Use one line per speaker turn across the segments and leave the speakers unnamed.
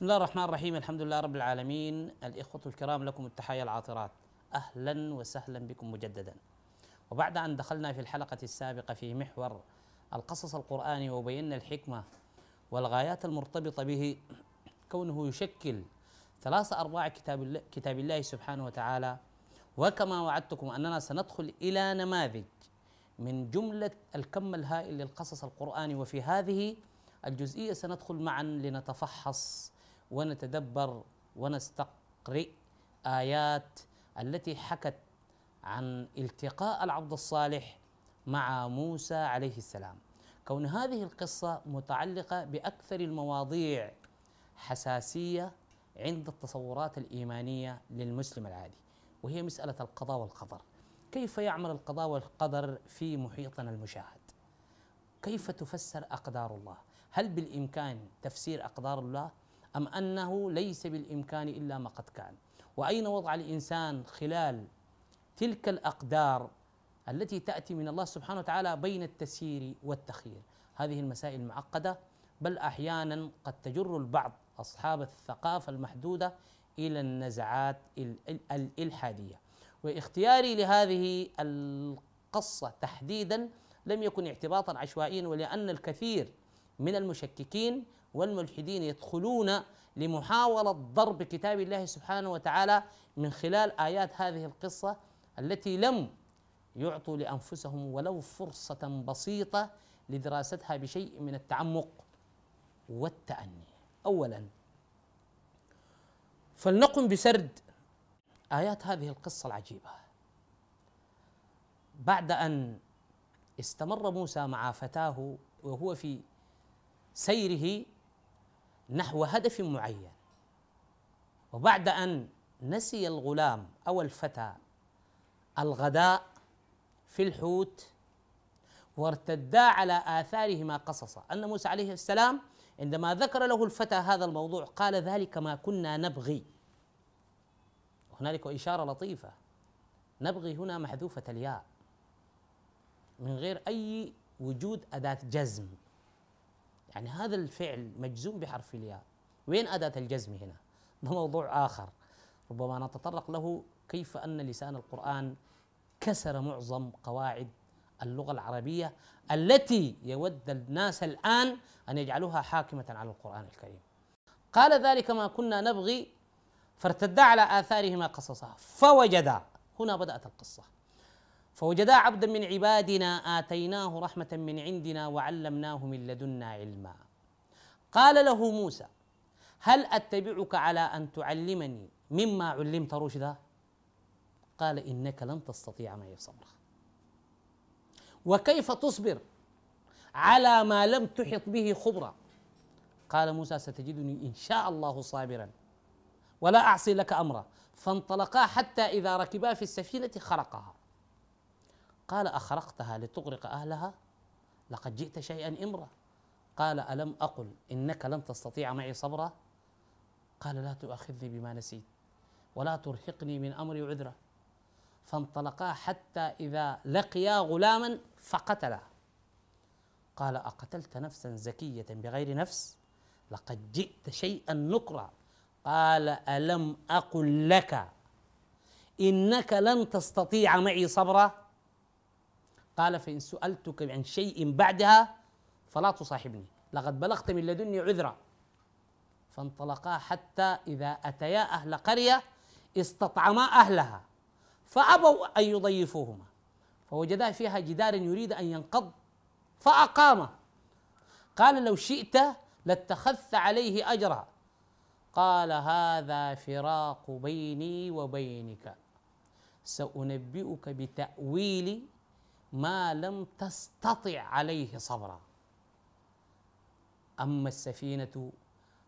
بسم الله الرحمن الرحيم الحمد لله رب العالمين. الإخوة الكرام لكم التحايا العاطرات. أهلا وسهلا بكم مجددا. وبعد أن دخلنا في الحلقة السابقة في محور القصص القرآني وبينا الحكمة والغايات المرتبطة به كونه يشكل ثلاثة أرباع كتاب كتاب الله سبحانه وتعالى وكما وعدتكم أننا سندخل إلى نماذج من جملة الكم الهائل للقصص القرآني. وفي هذه الجزئية سندخل معا لنتفحص ونتدبر ونستقرئ آيات التي حكت عن التقاء العبد الصالح مع موسى عليه السلام. كون هذه القصة متعلقة بأكثر المواضيع حساسية عند التصورات الإيمانية للمسلم العادي وهي مسألة القضاء والقدر. كيف يعمل القضاء والقدر في محيطنا المشاهد؟ كيف تفسر أقدار الله؟ هل بالإمكان تفسير أقدار الله؟ أم أنه ليس بالإمكان إلا ما قد كان؟ وأين وضع الإنسان خلال تلك الأقدار التي تأتي من الله سبحانه وتعالى بين التسيير والتخيير؟ هذه المسائل معقدة بل أحيانا قد تجر البعض أصحاب الثقافة المحدودة إلى النزعات الإلحادية. واختياري لهذه القصة تحديدا لم يكن اعتباطا عشوائيا ولأن الكثير من المشككين والملحدين يدخلون لمحاولة ضرب كتاب الله سبحانه وتعالى من خلال آيات هذه القصة التي لم يعطوا لأنفسهم ولو فرصة بسيطة لدراستها بشيء من التعمق والتأني. أولا فلنقم بسرد آيات هذه القصة العجيبة. بعد أن استمر موسى مع فتاه وهو في سيره نحو هدف معين. وبعد أن نسي الغلام أو الفتى الغداء في الحوت وارتدا على آثارهما قصصا. أن موسى عليه السلام عندما ذكر له الفتى هذا الموضوع قال ذلك ما كنا نبغي. هنالك إشارة لطيفة. نبغي هنا محذوفة الياء من غير أي وجود أداة جزم. يعني هذا الفعل مجزوم بحرف الياء. وين أداة الجزم هنا؟ ده موضوع آخر. ربما نتطرق له كيف أن لسان القرآن كسر معظم قواعد اللغة العربية التي يود الناس الآن أن يجعلوها حاكمة على القرآن الكريم. قال ذلك ما كنا نبغي فارتدا على آثارهما قصصا فوجدا. هنا بدأت القصة. فوجدا عبدا من عبادنا آتيناه رحمة من عندنا وعلمناه من لدنا علما. قال له موسى هل أتبعك على أن تعلمني مما علمت رشدا؟ قال إنك لن تستطيع معي صبرا. وكيف تصبر على ما لم تحط به خبرا؟ قال موسى ستجدني إن شاء الله صابرا ولا أعصي لك أمرا. فانطلقا حتى إذا ركبا في السفينة خرقها. قال أخرقتها لتغرق أهلها؟ لقد جئت شيئا إمرا قال ألم أقل إنك لن تستطيع معي صبرا؟ قال لا تؤاخذني بما نسيت ولا ترهقني من أمري عذرا. فانطلقا حتى إذا لقيا غلاما فقتلا. قال أقتلت نفسا زكية بغير نفس؟ لقد جئت شيئا نكرا. قال ألم أقل لك إنك لن تستطيع معي صبرا؟ قال فإن سألتك عن شيء بعدها فلا تصاحبني. لقد بلغت من لدني عذرا. فانطلقا حتى إذا أتيا أهل قرية استطعما أهلها فأبوا أن يضيفوهما. فوجدا فيها جدارا يريد أن ينقض فأقامه قال لو شئت لاتخذت عليه أجرا. قال هذا فراق بيني وبينك. سأنبئك بتأويل ما لم تستطع عليه صبرا. أما السفينة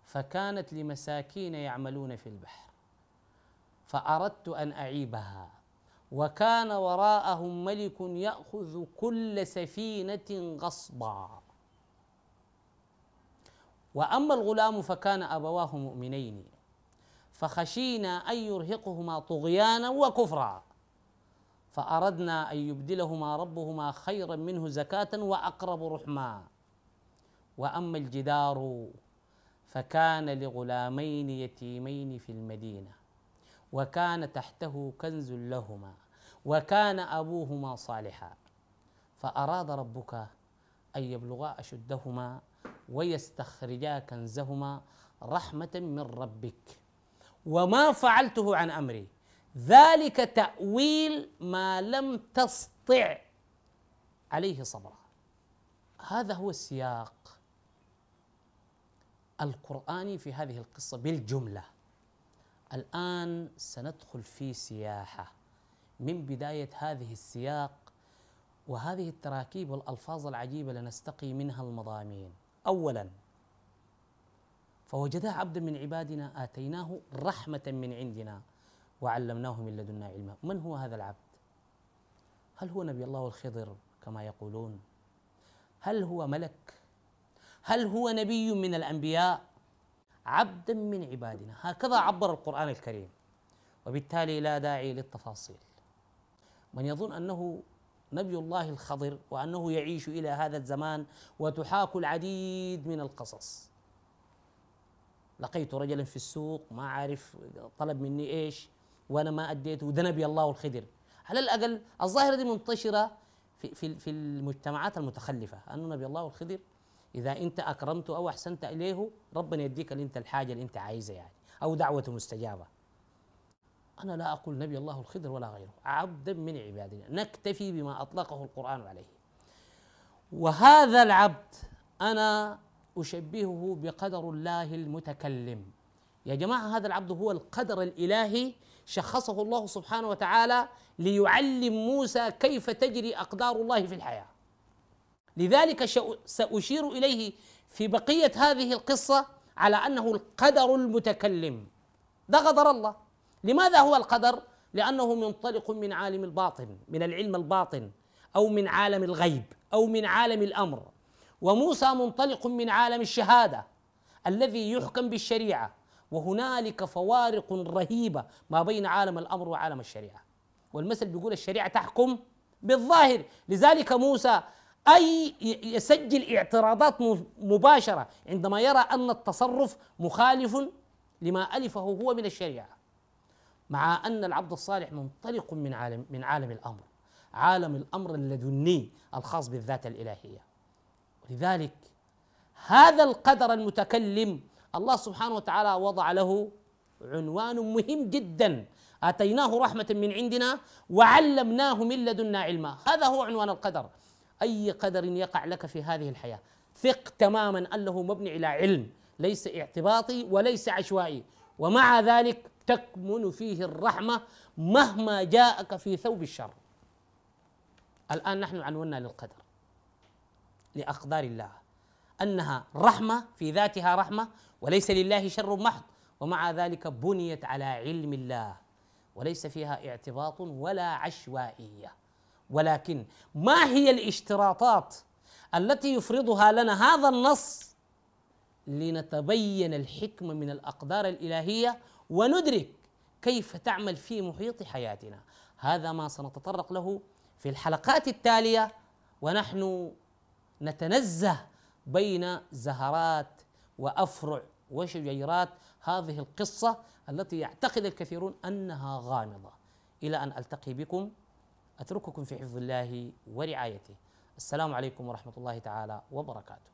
فكانت لمساكين يعملون في البحر فأردت أن أعيبها وكان وراءهم ملك يأخذ كل سفينة غصبا. وأما الغلام فكان أبواه مؤمنين فخشينا أن يرهقهما طغيانا وكفرا. فأردنا أن يبدلهما ربهما خيرا منه زكاة وأقرب رحما وأما الجدار فكان لغلامين يتيمين في المدينة وكان تحته كنز لهما وكان أبوهما صالحا. فأراد ربك أن يبلغا أشدهما ويستخرجا كنزهما رحمة من ربك. وما فعلته عن أمري؟ ذلك تأويل ما لم تسطع عليه صبرا. هذا هو السياق القرآني في هذه القصة بالجملة. الآن سندخل في سياحة. من بداية هذه السياق وهذه التراكيب والألفاظ العجيبة لنستقي منها المضامين. أولا فوجدا عبدا من عبادنا آتيناه رحمة من عندنا. وعلمناه من لدنا علما. من هو هذا العبد؟ هل هو نبي الله الخضر كما يقولون؟ هل هو ملك؟ هل هو نبي من الأنبياء؟ عبدا من عبادنا. هكذا عبر القرآن الكريم. وبالتالي لا داعي للتفاصيل. من يظن أنه نبي الله الخضر وأنه يعيش إلى هذا الزمان وتحاك العديد من القصص. لقيت رجلا في السوق ما عارف طلب مني إيش؟ وأنا ما اديته وده نبي الله الخضر على الأقل الظاهرة دي منتشرة في في في المجتمعات المتخلفة أنه نبي الله الخضر إذا أنت أكرمته أو أحسنت إليه ربنا يديك اللي أنت الحاجة اللي أنت عايزها يعني أو دعوته مستجابة. أنا لا أقول نبي الله الخضر ولا غيره عبدا من عبادنا نكتفي بما أطلقه القرآن عليه. وهذا العبد أنا أشبهه بقدر الله المتكلم. يا جماعة هذا العبد هو القدر الإلهي شخصه الله سبحانه وتعالى ليعلم موسى كيف تجري أقدار الله في الحياة. لذلك سأشير إليه في بقية هذه القصة على أنه القدر المتكلم. ده قدر الله. لماذا هو القدر؟ لأنه منطلق من عالم الباطن من العلم الباطن أو من عالم الغيب أو من عالم الأمر. وموسى منطلق من عالم الشهادة الذي يحكم بالشريعة. وهنالك فوارق رهيبة ما بين عالم الأمر وعالم الشريعة. والمثل بيقول الشريعة تحكم بالظاهر. لذلك موسى أي يسجل اعتراضات مباشرة عندما يرى أن التصرف مخالف لما ألفه هو من الشريعة. مع أن العبد الصالح منطلق من عالم من عالم الأمر. عالم الأمر اللدني الخاص بالذات الإلهية. ولذلك هذا القدر المتكلم الله سبحانه وتعالى وضع له عنوان مهم جدا. آتيناه رحمة من عندنا وعلمناه من لدنا علما. هذا هو عنوان القدر. أي قدر يقع لك في هذه الحياة؟ ثق تماما أنه مبني على علم ليس اعتباطي وليس عشوائي. ومع ذلك تكمن فيه الرحمة مهما جاءك في ثوب الشر. الآن نحن عنونا للقدر لأقدار الله. أنها رحمة في ذاتها رحمة وليس لله شر محض ومع ذلك بنيت على علم الله. وليس فيها اعتباط ولا عشوائية. ولكن ما هي الاشتراطات التي يفرضها لنا هذا النص لنتبين الحكمة من الأقدار الإلهية وندرك كيف تعمل في محيط حياتنا؟ هذا ما سنتطرق له في الحلقات التالية ونحن نتنزه بين زهرات وأفرع وشجيرات. هذه القصة التي يعتقد الكثيرون أنها غامضة. إلى أن ألتقي بكم أترككم في حفظ الله ورعايته. السلام عليكم ورحمة الله تعالى وبركاته.